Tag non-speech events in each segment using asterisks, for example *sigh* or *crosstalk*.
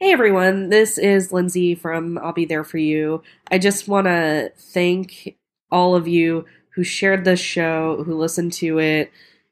Hey everyone, this is Lindsay from I'll Be There For You. I just want to thank all of you who shared this show, who listened to it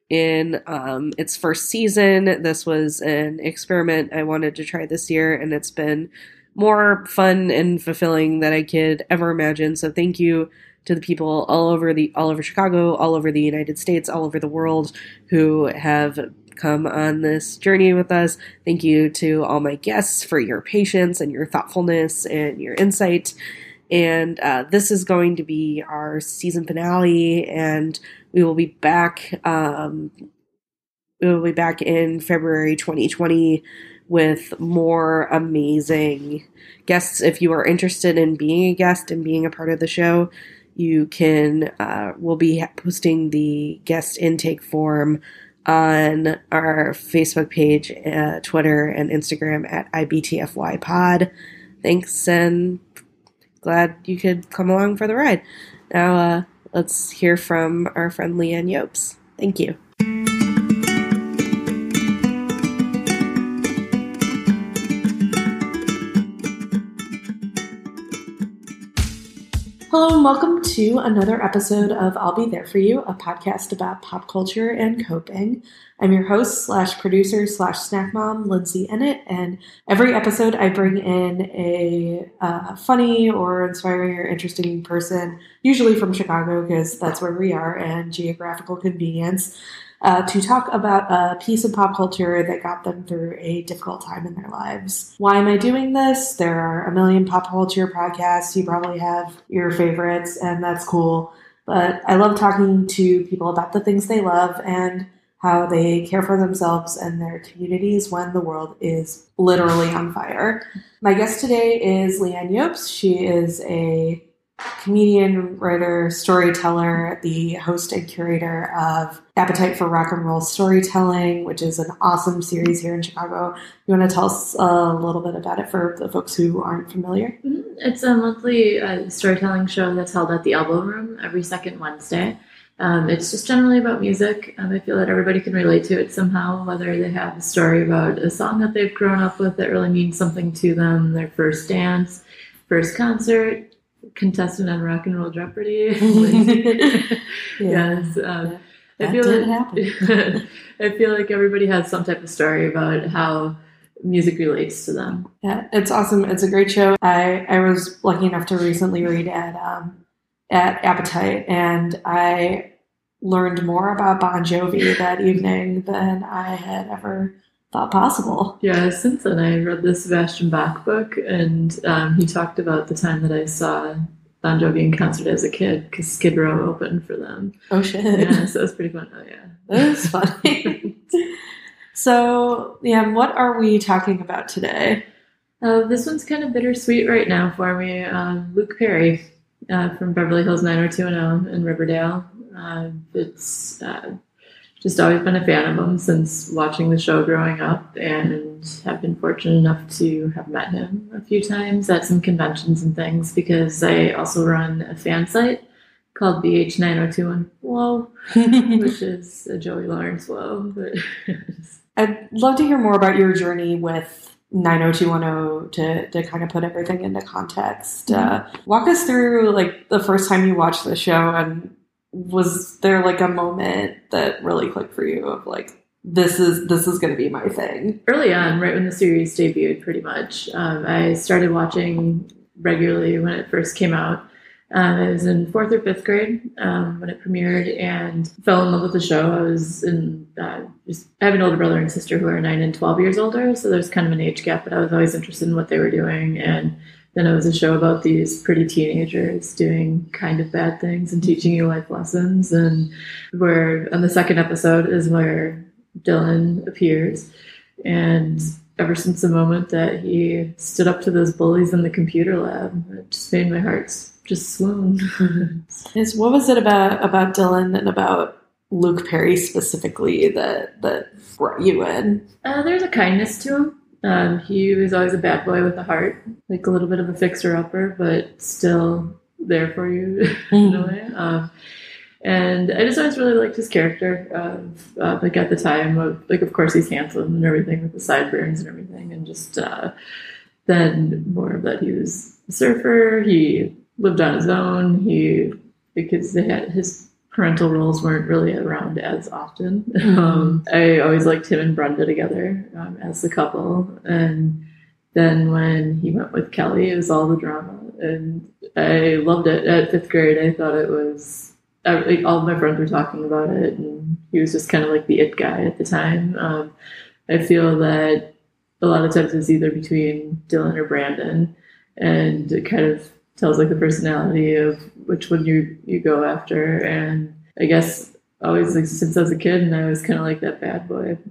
in um, its first season. This was an experiment I wanted to try this year, and it's been more fun and fulfilling than I could ever imagine. So thank you to the people all over the all over Chicago, all over the United States, all over the world who have come on this journey with us. Thank you to all my guests for your patience and your thoughtfulness and your insight. And uh, this is going to be our season finale, and we will be back. Um, we will be back in February 2020 with more amazing guests. If you are interested in being a guest and being a part of the show, you can. Uh, we'll be posting the guest intake form on our Facebook page, uh, Twitter, and Instagram at IBTFY Pod. Thanks, and glad you could come along for the ride. Now, uh, let's hear from our friend Leanne Yopes. Thank you. Hello, and welcome to another episode of I'll Be There For You, a podcast about pop culture and coping. I'm your host slash producer slash snack mom, Lindsay Ennett, and every episode I bring in a uh, funny or inspiring or interesting person, usually from Chicago because that's where we are, and geographical convenience uh, to talk about a piece of pop culture that got them through a difficult time in their lives. Why am I doing this? There are a million pop culture podcasts. You probably have your favorites, and that's cool. But I love talking to people about the things they love and how they care for themselves and their communities when the world is literally on fire. My guest today is Leanne Yopes. She is a comedian, writer, storyteller, the host and curator of Appetite for Rock and Roll Storytelling, which is an awesome series here in Chicago. You want to tell us a little bit about it for the folks who aren't familiar? Mm-hmm. It's a monthly uh, storytelling show that's held at the Elbow Room every second Wednesday. Um, it's just generally about music. Um, I feel that everybody can relate to it somehow, whether they have a story about a song that they've grown up with that really means something to them, their first dance, first concert, contestant on Rock and Roll Jeopardy. *laughs* *laughs* yeah. yes. Um, That I feel like, *laughs* I feel like everybody has some type of story about how music relates to them. Yeah, it's awesome. It's a great show. I, I was lucky enough to recently read at um, at Appetite, and I learned more about Bon Jovi that evening than I had ever thought possible. Yeah, since then I read the Sebastian Bach book, and um, he talked about the time that I saw Bon Jovi in concert as a kid because Skid Row opened for them. Oh shit, Yeah, so it was pretty fun. Oh yeah, *laughs* that is funny. so, yeah, what are we talking about today? Uh, this one's kind of bittersweet right now for me. Uh, Luke Perry uh, from Beverly Hills 90210 in Riverdale. Uh, it's uh, just always been a fan of him since watching the show growing up and have been fortunate enough to have met him a few times at some conventions and things because I also run a fan site called BH90210, Whoa, *laughs* which is a Joey Lawrence Whoa. But *laughs* I'd love to hear more about your journey with 90210 to, to kind of put everything into context. Uh, walk us through like the first time you watched the show and was there like a moment that really clicked for you of like this is this is going to be my thing early on, right when the series debuted, pretty much, um, I started watching regularly when it first came out. Um, I was in fourth or fifth grade um, when it premiered and fell in love with the show. I was in, uh, just, I have an older brother and sister who are nine and 12 years older, so there's kind of an age gap, but I was always interested in what they were doing. And then it was a show about these pretty teenagers doing kind of bad things and teaching you life lessons. And where on the second episode is where Dylan appears. And ever since the moment that he stood up to those bullies in the computer lab, it just made my heart just swoon. *laughs* is what was it about about dylan and about luke perry specifically that that brought you in uh, there's a kindness to him. Um, he was always a bad boy with a heart, like a little bit of a fixer upper, but still there for you in a way. Um, and I just always really liked his character. Of, uh, like at the time, of, like of course he's handsome and everything with the sideburns and everything, and just uh, then more of that he was a surfer. He lived on his own. He because they had his parental roles weren't really around as often. Um, I always liked him and Brenda together um, as a couple, and then when he went with Kelly, it was all the drama, and I loved it. At fifth grade, I thought it was I, like, all my friends were talking about it, and he was just kind of like the it guy at the time. Um, I feel that a lot of times it's either between Dylan or Brandon, and it kind of tells like the personality of which one you you go after. And I guess always like since I was a kid, and I was kind of like that bad boy. *laughs*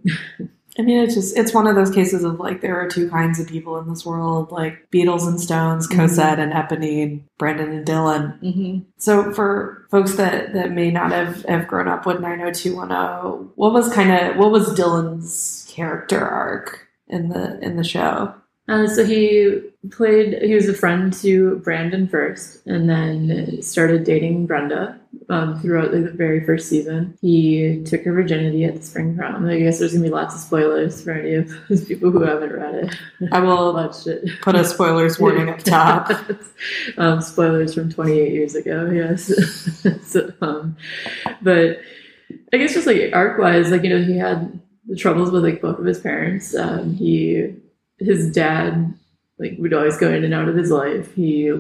I mean, it's just it's one of those cases of like there are two kinds of people in this world, like Beatles and Stones, Mhm. Cosette and Eponine, Brandon and Dylan. mm-hmm. So for folks that that may not have have grown up with 90210, what was kind of what was Dylan's character arc in the in the show? Uh, so he played. He was a friend to Brandon first, and then started dating Brenda um, throughout like, the very first season. He took her virginity at the spring prom. I guess there's gonna be lots of spoilers for any of those people who haven't read it. I will *laughs* watched it. put a spoilers warning up top. *laughs* um, spoilers from 28 years ago. Yes, *laughs* so, um, but I guess just like arc wise, like you know, he had the troubles with like both of his parents. Um, he his dad like would always go in and out of his life. He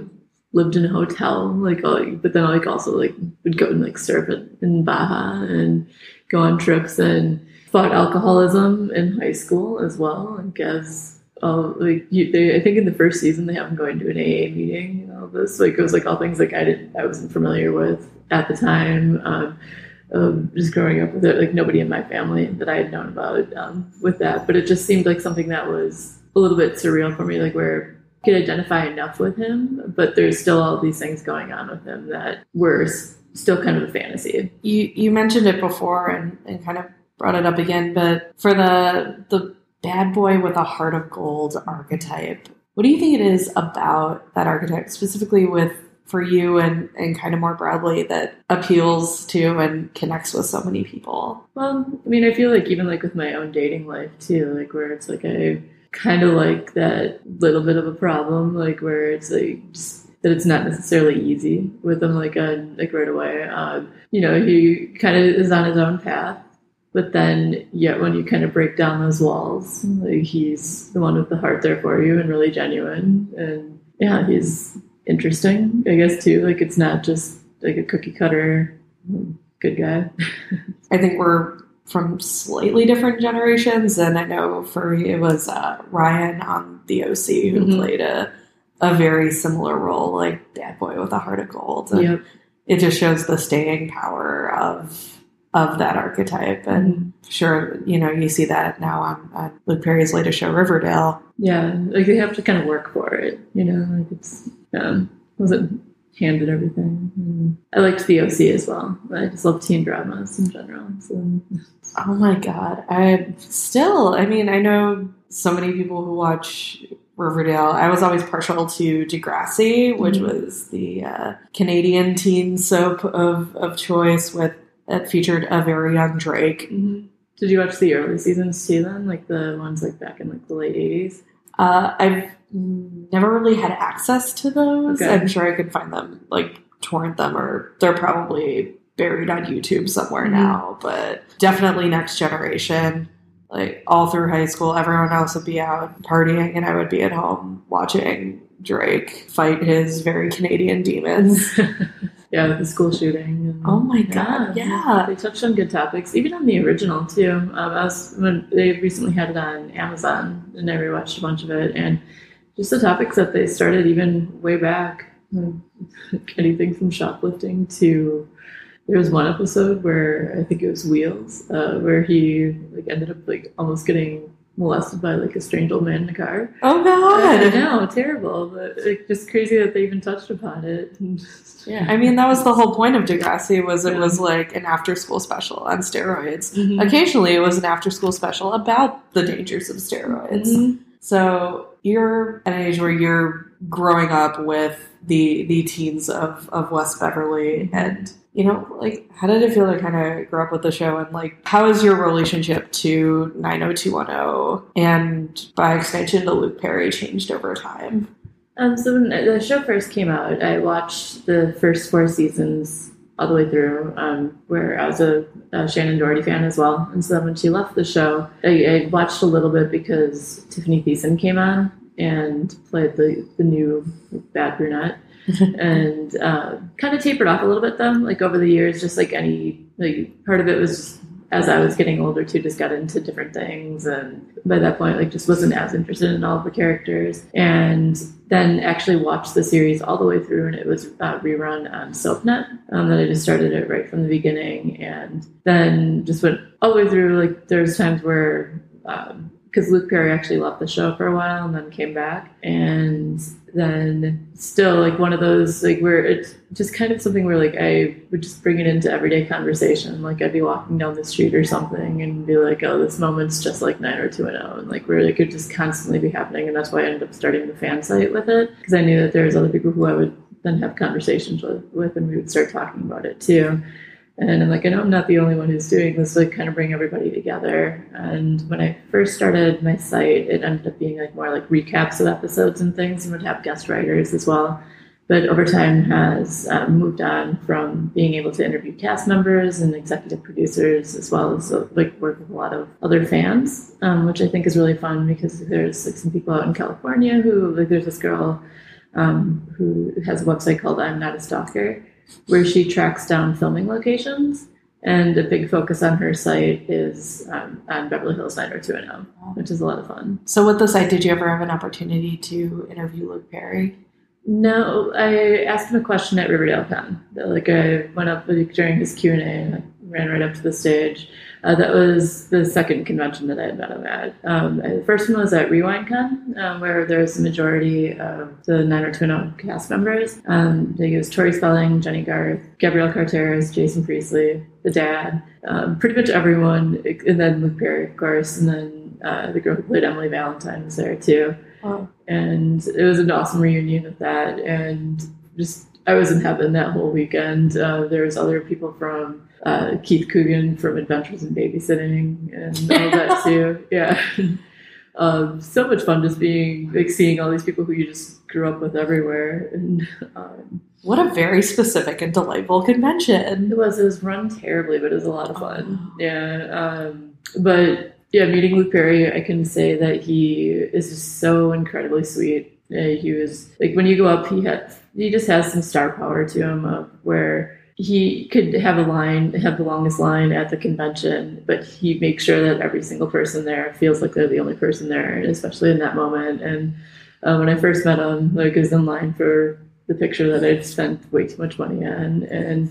lived in a hotel, like but then like also like would go and like surf in Baja and go on trips and fought alcoholism in high school as well. As uh, like you, they, I think in the first season they have him going to an AA meeting and all this. Like it was like all things like I didn't, I wasn't familiar with at the time. Um, um, just growing up with it, like nobody in my family that I had known about um, with that, but it just seemed like something that was a little bit surreal for me, like where I could identify enough with him, but there's still all these things going on with him that were still kind of a fantasy. You you mentioned it before and, and kind of brought it up again, but for the the bad boy with a heart of gold archetype, what do you think it is about that archetype, specifically with for you and, and kind of more broadly that appeals to and connects with so many people? Well, I mean, I feel like even like with my own dating life too, like where it's like I kind of like that little bit of a problem, like where it's like just that it's not necessarily easy with him, like uh, like right away. Um, you know, he kind of is on his own path, but then yet when you kind of break down those walls, like he's the one with the heart there for you and really genuine, and yeah, he's interesting, I guess too. Like it's not just like a cookie cutter good guy. *laughs* I think we're from slightly different generations, and I know for me it was uh, Ryan on the OC who Mhm. played a a very similar role, like bad boy with a heart of gold. And Yep. it just shows the staying power of of that archetype. And sure, you know, you see that now on, on Luke Perry's latest show, Riverdale. Yeah, like they have to kind of work for it, you know. Like it's um, wasn't handed everything. And I liked the OC as well. I just love teen dramas in general. So Oh my god. I still I mean, I know so many people who watch Riverdale. I was always partial to Degrassi, which Mhm. was the uh, Canadian teen soap of, of choice with that featured a very young Drake. did you watch the early seasons too? Then, like the ones like back in like the late eighties. Uh, I've never really had access to those. Okay. I'm sure I could find them, like torrent them, or they're probably buried on YouTube somewhere Mhm. now. But definitely next generation. Like all through high school, everyone else would be out partying, and I would be at home watching Drake fight his very Canadian demons. *laughs* yeah, the school shooting. And, Oh my God, yeah. They touched on good topics, even on the original too. Um, I was when they recently had it on Amazon, and I rewatched a bunch of it, and just the topics that they started even way back, like, anything from shoplifting to. There was one episode where I think it was Wheels, uh, where he like ended up like almost getting molested by like a strange old man in a car. oh god I know, terrible, but like, just crazy that they even touched upon it. *laughs* Yeah, I mean that was the whole point of Degrassi was it was like an after school special on steroids. Mhm. Occasionally, it was an after school special about the dangers of steroids. Mhm. So you're at an age where you're growing up with the the teens of of West Beverly, and you know, like, how did it feel to kind of grow up with the show, and like, how is your relationship to 90210 and by extension to Luke Perry changed over time? Um, so when the show first came out, I watched the first four seasons all the way through, um, where I was a, a Shannen Doherty fan as well. And so when she left the show, I, I watched a little bit because Tiffany Thiessen came on and played the, the new bad brunette. *laughs* and uh, kind of tapered off a little bit though, like over the years, just like any, like part of it was as I was getting older too, just got into different things. And by that point, like just wasn't as interested in all the characters. And then actually watched the series all the way through and it was uh, rerun on SoapNet. Um, then I just started it right from the beginning and then just went all the way through. Like there's times where, um, because Luke Perry actually left the show for a while and then came back. And then still like one of those like where it's just kind of something where like I would just bring it into everyday conversation. Like I'd be walking down the street or something and be like, oh, this moment's just like nine or 90210. And like where it could just constantly be happening. And that's why I ended up starting the fan site with it because I knew that there was other people who I would then have conversations with, with and we would start talking about it too. And I'm like, I know I'm not the only one who's doing this, like kind of bring everybody together. And when I first started my site, it ended up being like more like recaps of episodes and things and would have guest writers as well. But over time has um, moved on from being able to interview cast members and executive producers as well as uh, like work with a lot of other fans, um, which I think is really fun because there's like some people out in California who like there's this girl um, who has a website called I'm Not a Stalker where she tracks down filming locations. And a big focus on her site is um, on Beverly Hills 90210, which is a lot of fun. So, with the site, did you ever have an opportunity to interview Luke Perry? No, I asked him a question at Riverdale Con. Like I went up during his Q and A ran right up to the stage. Uh, that was the second convention that I had met him at. Um, the first one was at RewindCon, um, where there was a majority of the 90210 cast members. Um, it was Tori Spelling, Jennie Garth, Gabrielle Carteris, Jason Priestley, the dad, um, pretty much everyone, and then Luke Perry, of course, and then uh, the girl who played Emily Valentine was there too. Oh. And it was an awesome reunion of that, and just I was in heaven that whole weekend. Uh, there was other people from uh, Keith Coogan from Adventures in Babysitting and all that *laughs* too. Yeah. *laughs* Um, so much fun just being like seeing all these people who you just grew up with everywhere and um, what a very specific and delightful convention it was it was run terribly but it was a lot of fun oh. yeah um, but yeah meeting luke perry i can say that he is just so incredibly sweet yeah, he was like when you go up he had he just has some star power to him of where he could have a line, have the longest line at the convention, but he makes sure that every single person there feels like they're the only person there, especially in that moment. And uh, when I first met him, like I was in line for the picture that I'd spent way too much money on, and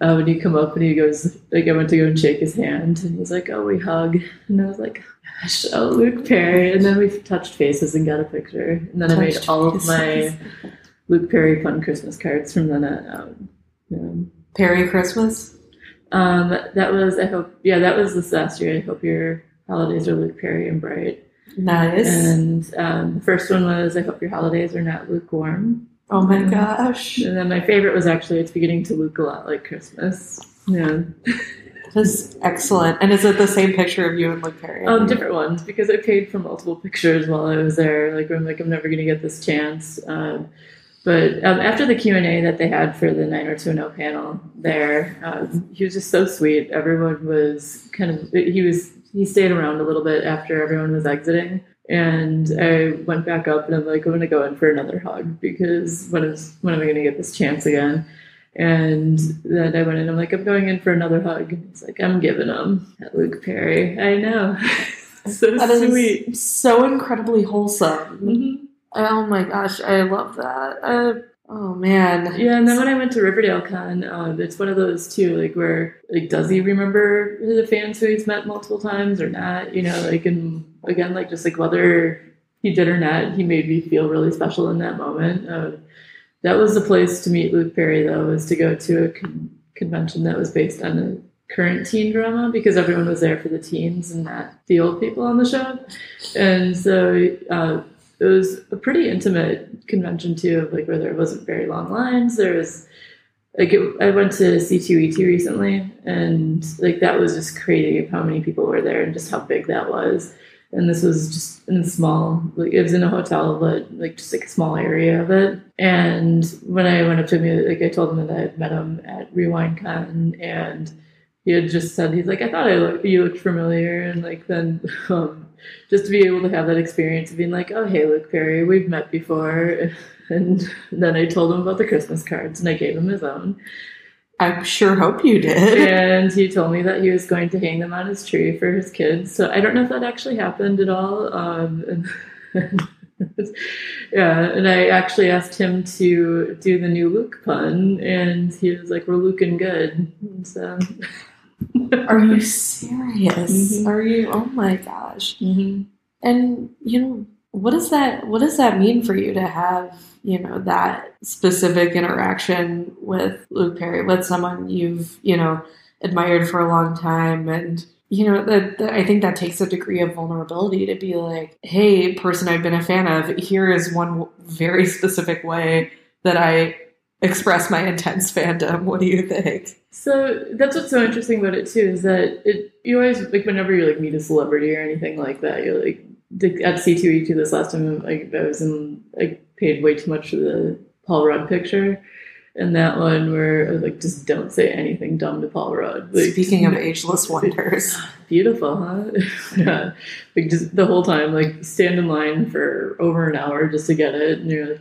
uh, when he come up and he goes, like I went to go and shake his hand, and he's like, "Oh, we hug," and I was like, "Gosh, oh, Luke Perry," and then we touched faces and got a picture, and then touched I made all of my *laughs* Luke Perry fun Christmas cards from then on out. Yeah. Perry Christmas? Um, that was I hope yeah, that was this last year. I hope your holidays are Luke Perry and bright. Nice. And um, the first one was I hope your holidays are not lukewarm. Oh my gosh. And then my favorite was actually it's beginning to look a lot like Christmas. Yeah. That's excellent. And is it the same picture of you and Luke Perry? Um, different ones because I paid for multiple pictures while I was there. Like I'm like I'm never gonna get this chance. Um, but um, after the Q and A that they had for the 90210 panel, there, um, he was just so sweet. Everyone was kind of he was he stayed around a little bit after everyone was exiting, and I went back up and I'm like, I'm gonna go in for another hug because when is when am I gonna get this chance again? And then I went in. I'm like, I'm going in for another hug. He's like, I'm giving him at Luke Perry. I know, *laughs* so that sweet, so incredibly wholesome. Mm-hmm. Oh my gosh, I love that. Uh, oh man. Yeah, and then when I went to Riverdale Con, uh, it's one of those too, like where like does he remember the fans who he's met multiple times or not? You know, like and again, like just like whether he did or not, he made me feel really special in that moment. Uh, that was the place to meet Luke Perry, though, was to go to a con- convention that was based on a current teen drama because everyone was there for the teens and not the old people on the show. And so uh, it was a pretty intimate convention too, of like where there wasn't very long lines. There was like it, I went to C2E2 recently, and like that was just crazy of how many people were there and just how big that was. And this was just in a small, like it was in a hotel, but like just like a small area of it. And when I went up to him, like I told him that I had met him at RewindCon, and he had just said he's like I thought I looked, you looked familiar, and like then *laughs* um, just to be able to have that experience of being like, oh hey, Luke Perry, we've met before. *laughs* And then I told him about the Christmas cards and I gave him his own. I sure hope you did. *laughs* And he told me that he was going to hang them on his tree for his kids. So I don't know if that actually happened at all. Um, *laughs* and, yeah, and I actually asked him to do the new Luke pun, and he was like, "We're looking good." So. *laughs* Are you serious? Mhm. Are you? Oh my gosh! Mhm. And you know, what does that what does that mean for you to have you know that specific interaction with Luke Perry, with someone you've you know admired for a long time, and you know that, that I think that takes a degree of vulnerability to be like, hey, person I've been a fan of, here is one very specific way that I express my intense fandom. What do you think? So that's what's so interesting about it too is that it you always like whenever you like meet a celebrity or anything like that you're like at C2E2 this last time I, I was in I paid way too much for the Paul Rudd picture and that one where I was like just don't say anything dumb to Paul Rudd. Like, Speaking of *laughs* ageless wonders, beautiful, huh? *laughs* yeah, like just the whole time like stand in line for over an hour just to get it and you're like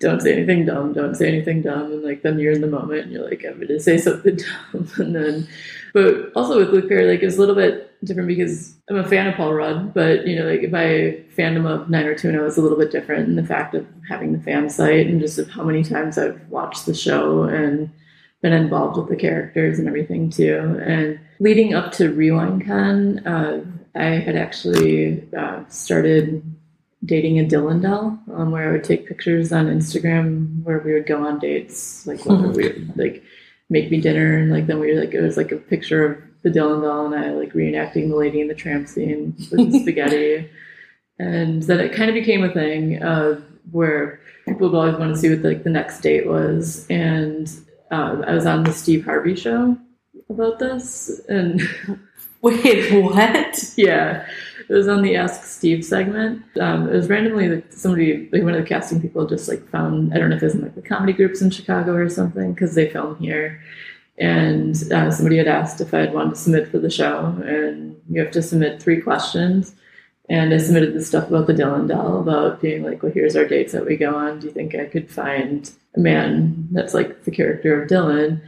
don't say anything dumb, don't say anything dumb. And like then you're in the moment and you're like, I'm gonna say something *laughs* dumb. And then but also with Luke Perry, like it's a little bit different because I'm a fan of Paul Rudd, but you know, like my fandom of Nine or Two Tuna is a little bit different in the fact of having the fan site and just of how many times I've watched the show and been involved with the characters and everything too. And leading up to RewindCon, uh, I had actually uh, started dating a Dylan doll, um, where I would take pictures on Instagram where we would go on dates, like whether we would like make me dinner, and like then we were like it was like a picture of the Dylan doll and I like reenacting the Lady in the Tramp scene with the spaghetti, *laughs* and then it kind of became a thing uh, where people would always want to see what like the next date was, and um, I was on the Steve Harvey show about this, and wait, what? *laughs* yeah, it was on the Ask Steve segment. Um, it was randomly somebody, like one of the casting people, just like found. I don't know if it was in like the comedy groups in Chicago or something because they film here. And uh, somebody had asked if I'd wanted to submit for the show, and you have to submit three questions. And I submitted the stuff about the Dylan doll, about being like, well, here's our dates that we go on. Do you think I could find a man that's like the character of Dylan?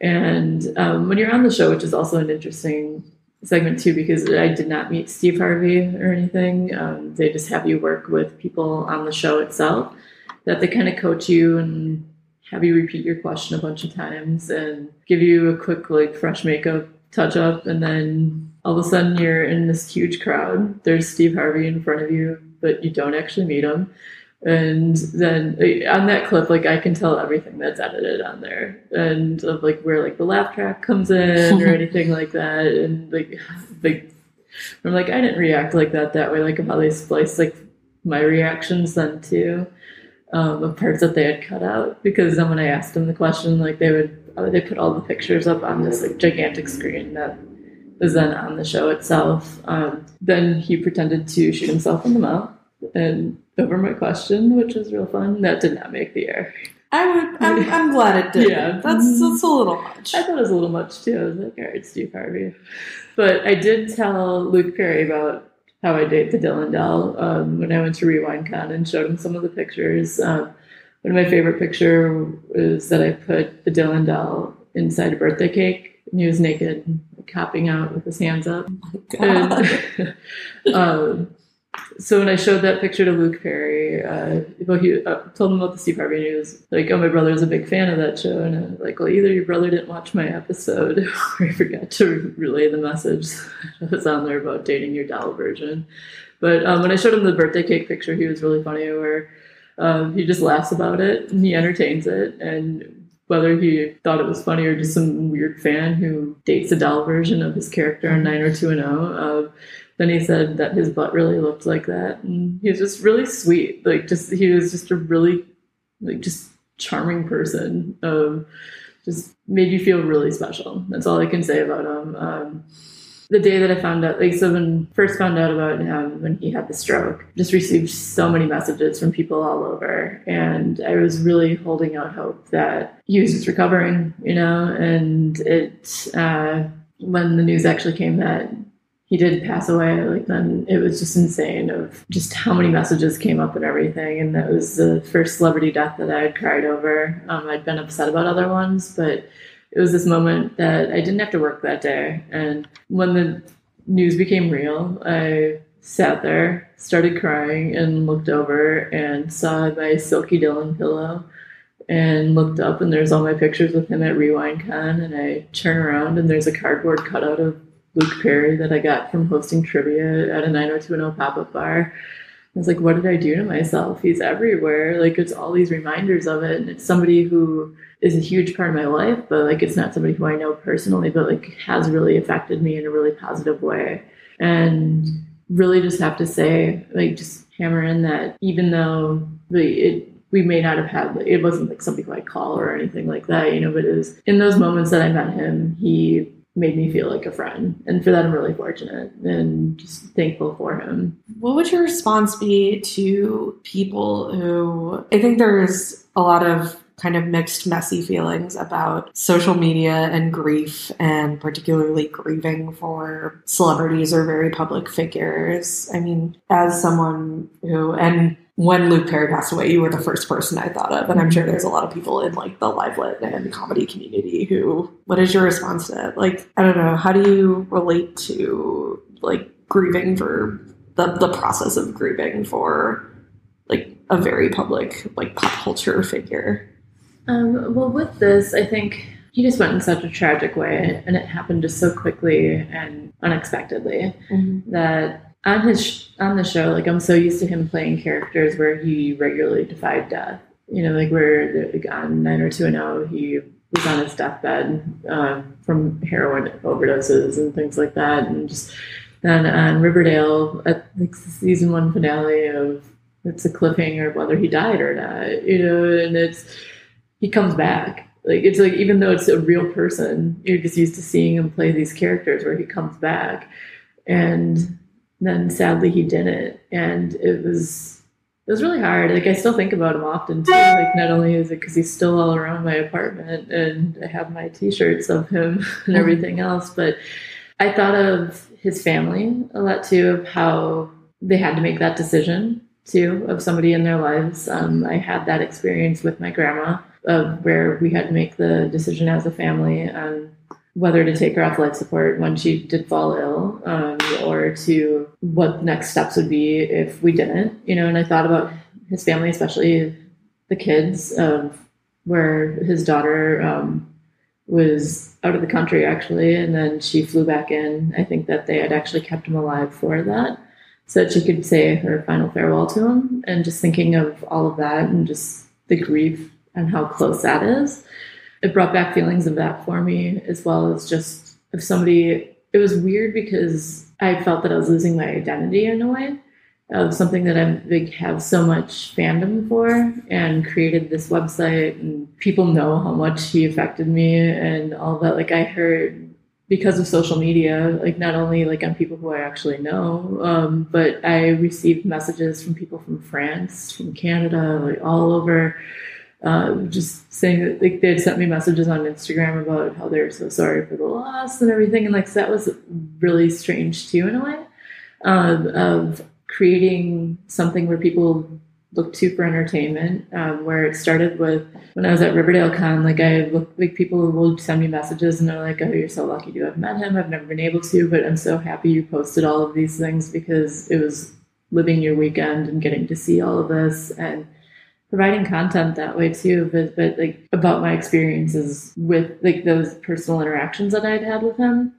And um, when you're on the show, which is also an interesting segment too, because I did not meet Steve Harvey or anything, um, they just have you work with people on the show itself that they kind of coach you and have you repeat your question a bunch of times and give you a quick like fresh makeup touch up and then all of a sudden you're in this huge crowd. There's steve harvey in front of you but you don't actually meet him and then eh, on that clip like i can tell everything that's edited on there. And of like where like the laugh track comes in or *laughs* anything like that. And like *sighs* like i'm like i didn't react like that that way. Like how they splice like my reactions then too um, of parts that they had cut out. Because then when I asked them the question, like they would uh, they put all the pictures up on this like gigantic screen that was then on the show itself. Um, then he pretended to shoot himself in the mouth and over my question, which was real fun. That did not make the air. I would. I'm, *laughs* I'm glad it did. Yeah. that's that's a little much. I thought it was a little much too. I was like, all right, Steve Harvey. But I did tell Luke Perry about how I date the Dylan doll um, when I went to RewindCon and showed him some of the pictures. Um, one of my favorite picture was that I put the Dylan doll inside a birthday cake and he was naked, like, hopping out with his hands up. God. And, *laughs* um, so when I showed that picture to Luke Perry, uh, well, he uh, told him about the Steve Harvey, and he was like, "Oh, my brother was a big fan of that show." And I like, "Well, either your brother didn't watch my episode, *laughs* or I forgot to relay the message that was on there about dating your doll version." But um, when I showed him the birthday cake picture, he was really funny. Where um, he just laughs about it and he entertains it, and whether he thought it was funny or just some weird fan who dates a doll version of his character in 90210. Uh, then he said that his butt really looked like that. And he was just really sweet. Like, just, he was just a really, like, just charming person. Um, just made you feel really special. That's all I can say about him. Um, the day that I found out, like, so when first found out about him when he had the stroke, just received so many messages from people all over. And I was really holding out hope that he was just recovering, you know, and it, uh, when the news actually came that he did pass away, like then it was just insane of just how many messages came up and everything. And that was the first celebrity death that I had cried over. Um, I'd been upset about other ones, but it was this moment that I didn't have to work that day. And when the news became real, I sat there, started crying, and looked over and saw my Silky Dylan pillow and looked up and there's all my pictures with him at RewindCon and I turn around and there's a cardboard cutout of Luke Perry that I got from hosting trivia at a 90210 pop-up bar. I was like, what did I do to myself? He's everywhere. Like it's all these reminders of it. And it's somebody who is a huge part of my life, but like it's not somebody who I know personally, but like has really affected me in a really positive way. And really just have to say, like just hammer in that even though it we may not have had it wasn't like somebody who I call or anything like that, you know, but it was in those moments that I met him, he made me feel like a friend. And for that, I'm really fortunate and just thankful for him. What would your response be to people who I think there's a lot of kind of mixed, messy feelings about social media and grief, and particularly grieving for celebrities or very public figures. I mean, as someone who, and when Luke Perry passed away, you were the first person I thought of. And I'm sure there's a lot of people in like the live lit and comedy community who, what is your response to that? Like, I don't know, how do you relate to like grieving for the, the process of grieving for like a very public, like pop culture figure? Um, well, with this, I think he just went in such a tragic way and it happened just so quickly and unexpectedly mm-hmm. that on his on the show, like I'm so used to him playing characters where he regularly defied death. You know, like where like on 90210, he was on his deathbed um, from heroin overdoses and things like that, and just then on Riverdale at like season one finale of it's a cliffhanger of whether he died or not. You know, and it's he comes back. Like it's like even though it's a real person, you're just used to seeing him play these characters where he comes back, and then sadly he didn't, and it was it was really hard. Like I still think about him often too. Like not only is it because he's still all around my apartment, and I have my T-shirts of him *laughs* and mm-hmm. everything else, but I thought of his family a lot too, of how they had to make that decision too of somebody in their lives. Um, I had that experience with my grandma of where we had to make the decision as a family on whether to take her off life support when she did fall ill, um, or to what the next steps would be if we didn't. You know, and I thought about his family, especially the kids, of where his daughter um, was out of the country actually, and then she flew back in. I think that they had actually kept him alive for that, so that she could say her final farewell to him. And just thinking of all of that and just the grief and how close that is it brought back feelings of that for me as well as just if somebody it was weird because I felt that I was losing my identity in a way of something that I like, have so much fandom for and created this website and people know how much he affected me and all that. Like I heard because of social media like not only like on people who I actually know um, but I received messages from people from France from Canada like all over um, just saying that like they had sent me messages on Instagram about how they're so sorry for the loss and everything, and like so that was really strange too in a way um, of creating something where people look to for entertainment. Um, where it started with when I was at Riverdale Con, like I look like people will send me messages and they're like, "Oh, you're so lucky to have met him. I've never been able to, but I'm so happy you posted all of these things because it was living your weekend and getting to see all of this and." Providing content that way too but, but like about my experiences with like those personal interactions that i'd had with him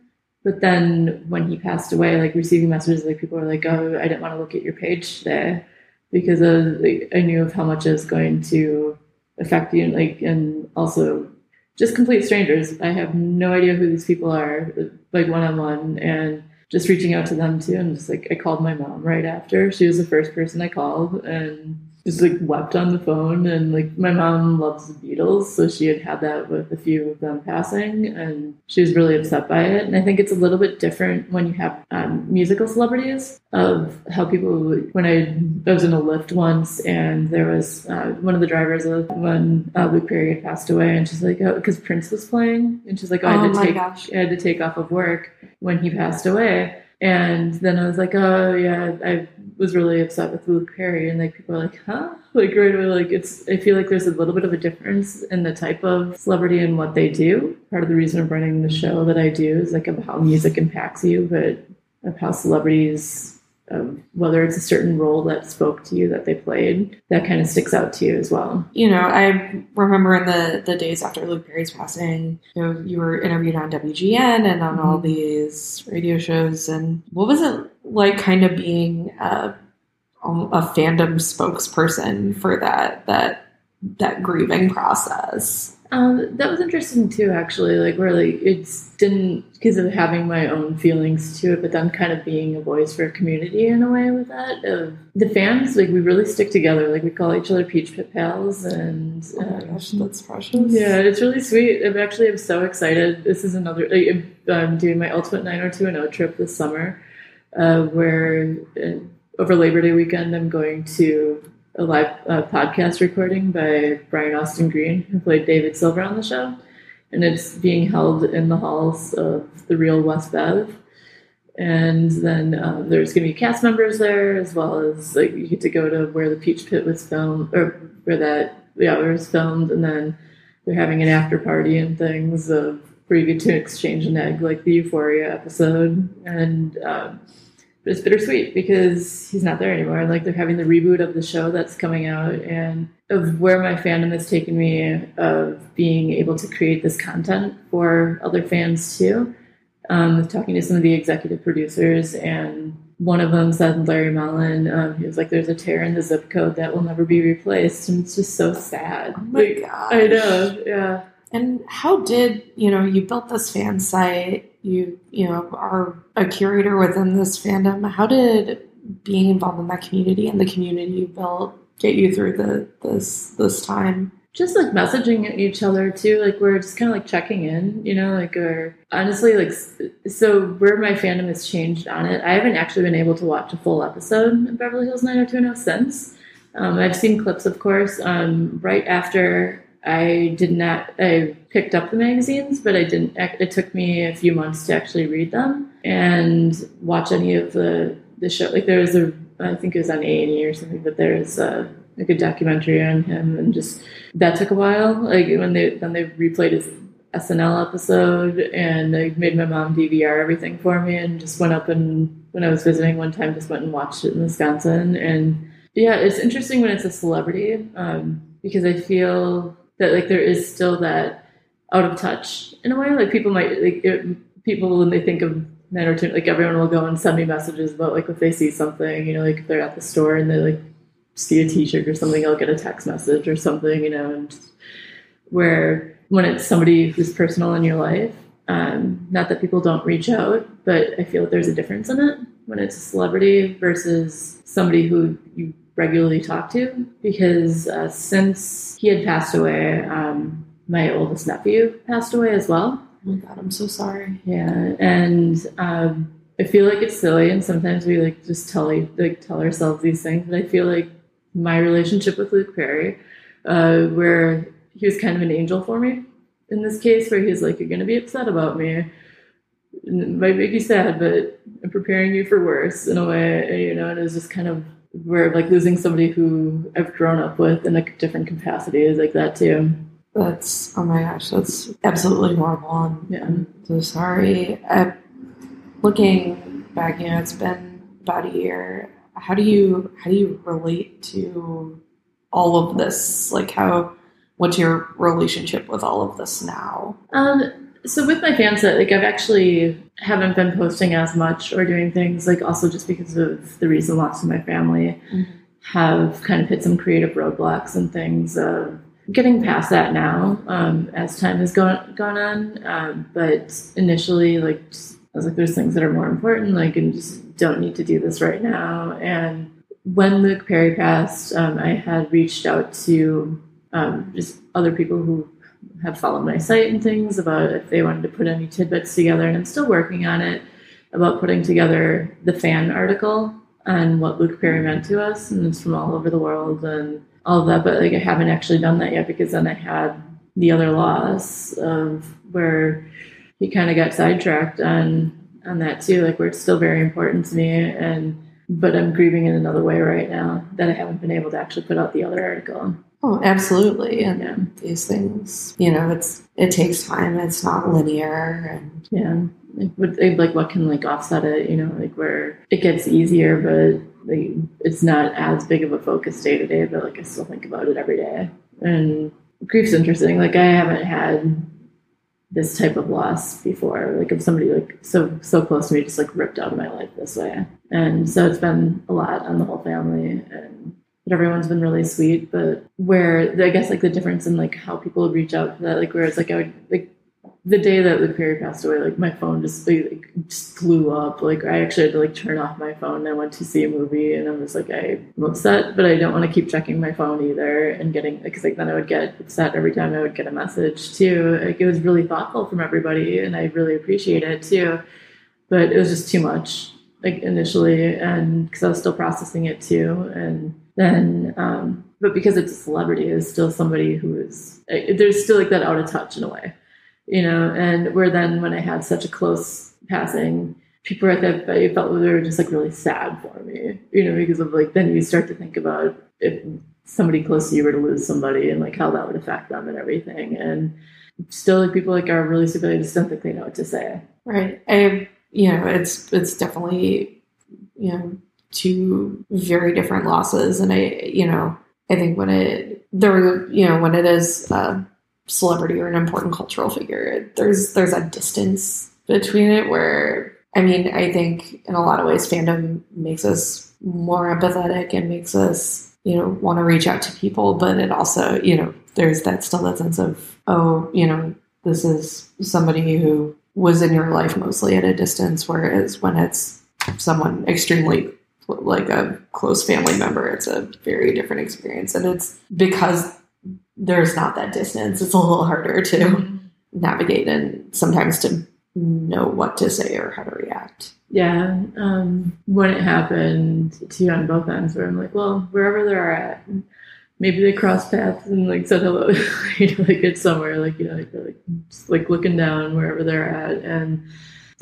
but then when he passed away like receiving messages like people were like oh i didn't want to look at your page today because of, like, i knew of how much it's going to affect you like and also just complete strangers. I have no idea who these people are, like one on one, and just reaching out to them too. And just like I called my mom right after. She was the first person I called, and just like wept on the phone and like my mom loves the Beatles, so she had had that with a few of them passing, and she was really upset by it. And I think it's a little bit different when you have um, musical celebrities of how people. When I, I was in a Lyft once, and there was uh, one of the drivers of when uh, Luke Perry had passed away, and she's like, oh, because Prince was playing, and she's like, oh, I had Oh to my take, gosh. I had to take off of work when he passed away. And then I was like, oh yeah, I was really upset with Luke Perry, and like people are like, huh? *laughs* Like right away, like it's. I feel like there's a little bit of a difference in the type of celebrity and what they do. Part of the reason of running the show that I do is like of how music impacts you, but of how celebrities, um, whether it's a certain role that spoke to you that they played, that kind of sticks out to you as well. you know, I remember in the the days after Luke Perry's passing, you know, you were interviewed on WGN and on all these radio shows. And what was it like, kind of being a a fandom spokesperson for that that that grieving process? Um, that was interesting too, actually. Like, really, it's didn't because of having my own feelings to it, but then kind of being a voice for a community in a way with that. Of the fans, like we really stick together. Like we call each other Peach Pit pals, and Oh my um, gosh, that's precious. yeah, it's really sweet. I'm actually I'm so excited. This is another. Like, I'm- doing my Ultimate 90210 trip this summer, uh, where uh, over Labor Day weekend I'm going to a live uh, podcast recording by Brian Austin Green, who played David Silver on the show, and it's being held in the halls of the real West Bev. And then uh, there's going to be cast members there, as well as like you get to go to where the Peach Pit was filmed, or where that yeah it was filmed, and then they're having an after party and things of where you get to exchange an egg, like the Euphoria episode, and um, but it's bittersweet because he's not there anymore. Like they're having the reboot of the show that's coming out, and of where my fandom has taken me of being able to create this content for other fans too. Um, talking to some of the executive producers, and one of them said, Larry Mollin, um, he was like, "There's a tear in the zip code that will never be replaced," and it's just so sad. Oh my Like, gosh. I know, yeah. And how did you know you built this fan site? You you know are a curator within this fandom. How did being involved in that community and the community you built get you through the this this time? just like messaging each other too like we're just kind of like checking in you know like or honestly like so where my fandom has changed on it i haven't actually been able to watch a full episode of beverly hills 90210 since um, i've seen clips of course um, right after i did not i picked up the magazines but i didn't it took me a few months to actually read them and watch any of the the show like there was a i think it was on a&e or something but there was a like a documentary on him and just that took a while. Like when they then they replayed his SNL episode and they made my mom DVR everything for me and just went up and when I was visiting one time just went and watched it in Wisconsin and yeah, it's interesting when it's a celebrity um, because I feel that like there is still that out of touch in a way. Like people might like it, people when they think of men or two, like everyone will go and send me messages about like if they see something, you know, like if they're at the store and they like see a t-shirt or something i'll get a text message or something you know and where when it's somebody who's personal in your life um, not that people don't reach out but i feel there's a difference in it when it's a celebrity versus somebody who you regularly talk to because uh, since he had passed away um, my oldest nephew passed away as well Oh my god, I'm so sorry. yeah, and um, I feel like it's silly, and sometimes we like just tell like tell ourselves these things. But I feel like my relationship with Luke Perry, uh, where he was kind of an angel for me in this case, where he's like, "You're going to be upset about me. It might make you sad, but I'm preparing you for worse in a way." You know, and it was just kind of where like losing somebody who I've grown up with in a different capacity is like that too. That's oh my gosh, that's absolutely horrible. And Yeah. I'm so sorry. Uh, looking back, you know, it's been about a year. How do you how do you relate to all of this? Like how what's your relationship with all of this now? Um, so with my fan set, like I've actually haven't been posting as much or doing things like also just because of the recent loss of my family Mhm. have kind of hit some creative roadblocks and things. Uh, getting past that now um, as time has gone gone on. Um, but initially, like just, I was like, there's things that are more important, like and just don't need to do this right now. And when Luke Perry passed, um, I had reached out to um, just other people who have followed my site and things about if they wanted to put any tidbits together, and I'm still working on it about putting together the fan article on what Luke Perry meant to us, and it's from all over the world and all of that. But like I haven't actually done that yet because then I had the other loss of where he kind of got sidetracked on on that too, like where it's still very important to me and but I'm grieving in another way right now that I haven't been able to actually put out the other article. Oh, absolutely. And Yeah. these things, you know, it's it takes time. It's not linear, and Yeah. Like what like what can like offset it, you know, like where it gets easier but like it's not as big of a focus day to day, but like I still think about it every day. And grief's interesting. Like I haven't had this type of loss before, like if somebody like so so close to me just like ripped out of my life this way. And so it's been a lot on the whole family and but everyone's been really sweet. But where I guess like the difference in like how people reach out for that, like where it's like I would like the day that Luke Perry passed away, like my phone just like just blew up. Like I actually had to like turn off my phone. And I went to see a movie, and I was like, I'm upset, but I don't want to keep checking my phone either and getting because like then I would get upset every time I would get a message too. Like it was really thoughtful from everybody, and I really appreciate it too. But it was just too much, like initially, and because I was still processing it too, and then um, but because it's a celebrity, it's still somebody who is there's still like that out of touch in a way you know, and where then when I had such a close passing, people at that I felt they were just like really sad for me, you know, because of like then you start to think about if somebody close to you were to lose somebody and like how that would affect them and everything. And still like people like are really stupid, I just don't think they know what to say. right. I, you know, it's it's definitely, you know, two very different losses, and I, you know, I think when it there, you know, when it is a celebrity or an important cultural figure, there's there's a distance between it where. I mean, I think in a lot of ways, fandom makes us more empathetic and makes us, you know, want to reach out to people. But it also, you know, there's that still that sense of, oh, you know, this is somebody who was in your life mostly at a distance. Whereas when it's someone extremely like a close family member, it's a very different experience. And it's because there's not that distance, it's a little harder to navigate and sometimes to know what to say or how to react. Yeah. Um, when it happened to you on both ends, where I'm like, well, wherever they're at, maybe they cross paths and like said hello, *laughs* you know, like it's somewhere, like, you know, like, like, just, like looking down wherever they're at. And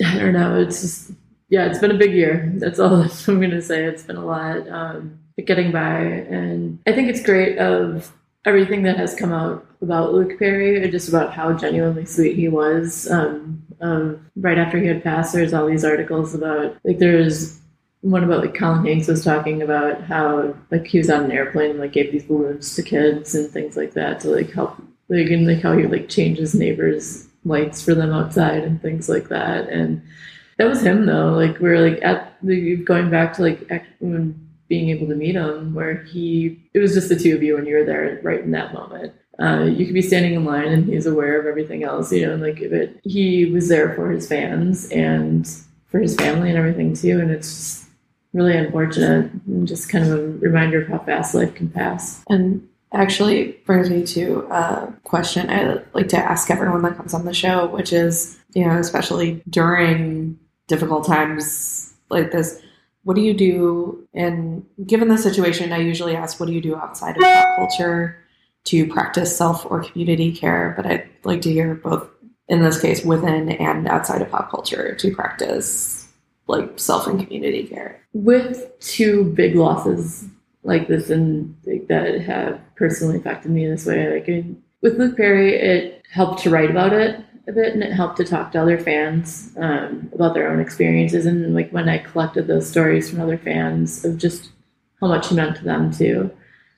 I don't know, it's just, yeah, it's been a big year. That's all *laughs* I'm going to say. It's been a lot, um, getting by. And I think it's great of everything that has come out about Luke Perry, and just about how genuinely sweet he was. Um, um, right after he had passed, there's all these articles about like there's one about like Colin Hanks was talking about how like he was on an airplane and like gave these balloons to kids and things like that to like help like and like how he like changes neighbors lights for them outside and things like that and that was him though. Like we're like at the going back to like being able to meet him where he it was just the two of you and you were there right in that moment. Uh, you could be standing in line and he's aware of everything else you know and like it he was there for his fans and for his family and everything too and it's just really unfortunate and just kind of a reminder of how fast life can pass. And actually brings me to a question I like to ask everyone that comes on the show, which is, you know, especially during difficult times like this, what do you do? And given the situation, I usually ask, what do you do outside of pop culture to practice self or community care? But I'd like to hear both, in this case, within and outside of pop culture to practice like self and community care. with two big losses like this and like, that have personally affected me in this way like in, with luke perry it helped to write about it bit and it helped to talk to other fans um, about their own experiences and like when i collected those stories from other fans of just how much he meant to them too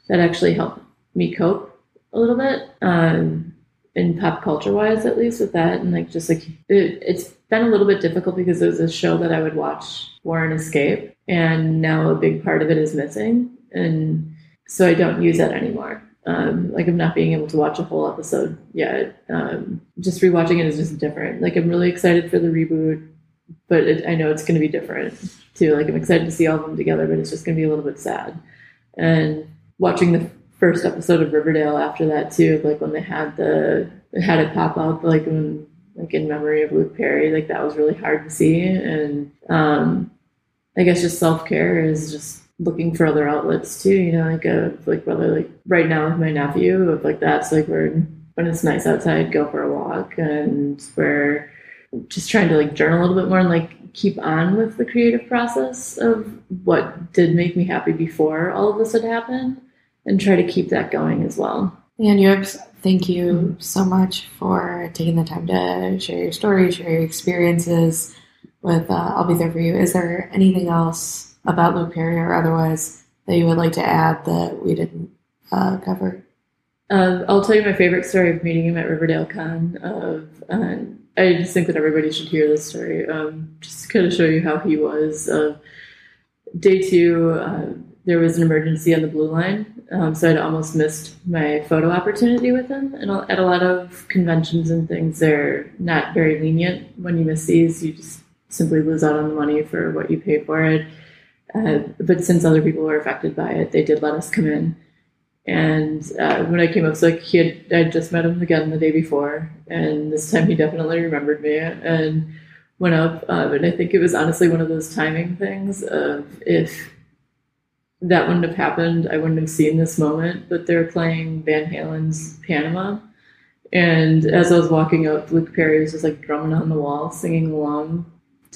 that actually helped me cope a little bit um, in pop culture wise at least with that and like just like it, it's been a little bit difficult because it was a show that i would watch war and escape and now a big part of it is missing and so i don't use that anymore um, like of not being able to watch a whole episode yet. Um, just rewatching it is just different. Like I'm really excited for the reboot, but it, I know it's going to be different too. Like I'm excited to see all of them together, but it's just going to be a little bit sad. And watching the first episode of Riverdale after that too, like when they had the had it pop out, like when like in memory of Luke Perry, like that was really hard to see. And um, I guess just self care is just looking for other outlets too. You know, like a like whether like right now with my nephew, if like that's like we're when it's nice outside, go for a walk, and we're just trying to like journal a little bit more and like keep on with the creative process of what did make me happy before all of this had happened, and try to keep that going as well. And you thank you so much for taking the time to share your story, share your experiences with uh, I'll Be There For You. Is there anything else about Luke Perry or otherwise that you would like to add that we didn't uh, cover? Um, I'll tell you my favorite story of meeting him at Riverdale Con. Of uh, I just think that everybody should hear this story. Um, just to kind of show you how he was. Uh, day two, uh, there was an emergency on the blue line, um, so I'd almost missed my photo opportunity with him. And at a lot of conventions and things, they're not very lenient when you miss these. You just simply lose out on the money for what you pay for it. Uh, but since other people were affected by it, they did let us come in. And uh, when I came up, like he had, I just met him again the day before, and this time he definitely remembered me and went up. Um, and I think it was honestly one of those timing things of if that wouldn't have happened, I wouldn't have seen this moment. But they're playing Van Halen's Panama. And as I was walking up, Luke Perry was just like drumming on the wall, singing along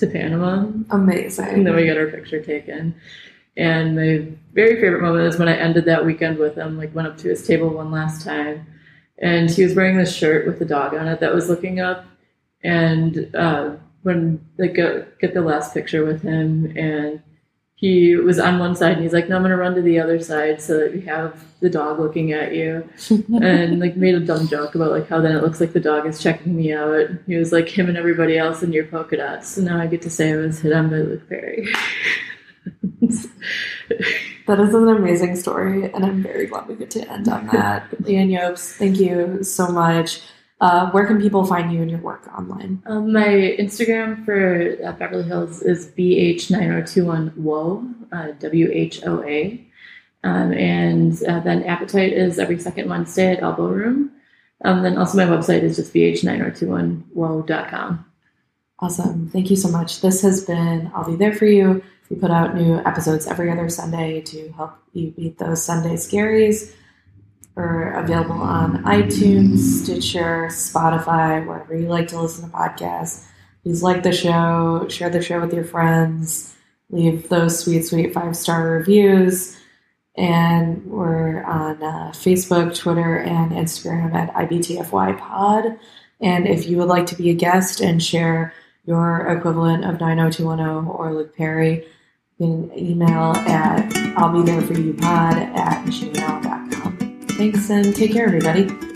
to Panama. Amazing. And then we got our picture taken. And my very favorite moment is when I ended that weekend with him, like went up to his table one last time. And he was wearing this shirt with the dog on it that was looking up. And uh, when like get the last picture with him and he was on one side and he's like, no, I'm going to run to the other side so that we have the dog looking at you. *laughs* and like made a dumb joke about like how then it looks like the dog is checking me out. He was like him and everybody else in your polka dots. So now I get to say I was hit on by Luke Perry. *laughs* that is an amazing story. And I'm very glad we get to end on that. Leanne Yopes, thank you so much. Uh, where can people find you and your work online? Um, my Instagram for uh, Beverly Hills is bh9021whoa, uh, W H O A. Um, and uh, then Appetite is every second Wednesday at Elbow Room. Um, then also my website is just bh9021whoa.com. Awesome. Thank you so much. This has been I'll Be There For You. We put out new episodes every other Sunday to help you beat those Sunday scaries. We're available on iTunes, Stitcher, Spotify, wherever you like to listen to podcasts. Please like the show, share the show with your friends, leave those sweet, sweet five star reviews. And we're on uh, Facebook, Twitter, and Instagram at IBTFY Pod. And if you would like to be a guest and share your equivalent of 90210 or Luke Perry, you can email at I'll be there for you pod at gmail.com. Thanks and take care, everybody.